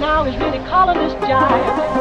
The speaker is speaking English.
now is really calling this jive.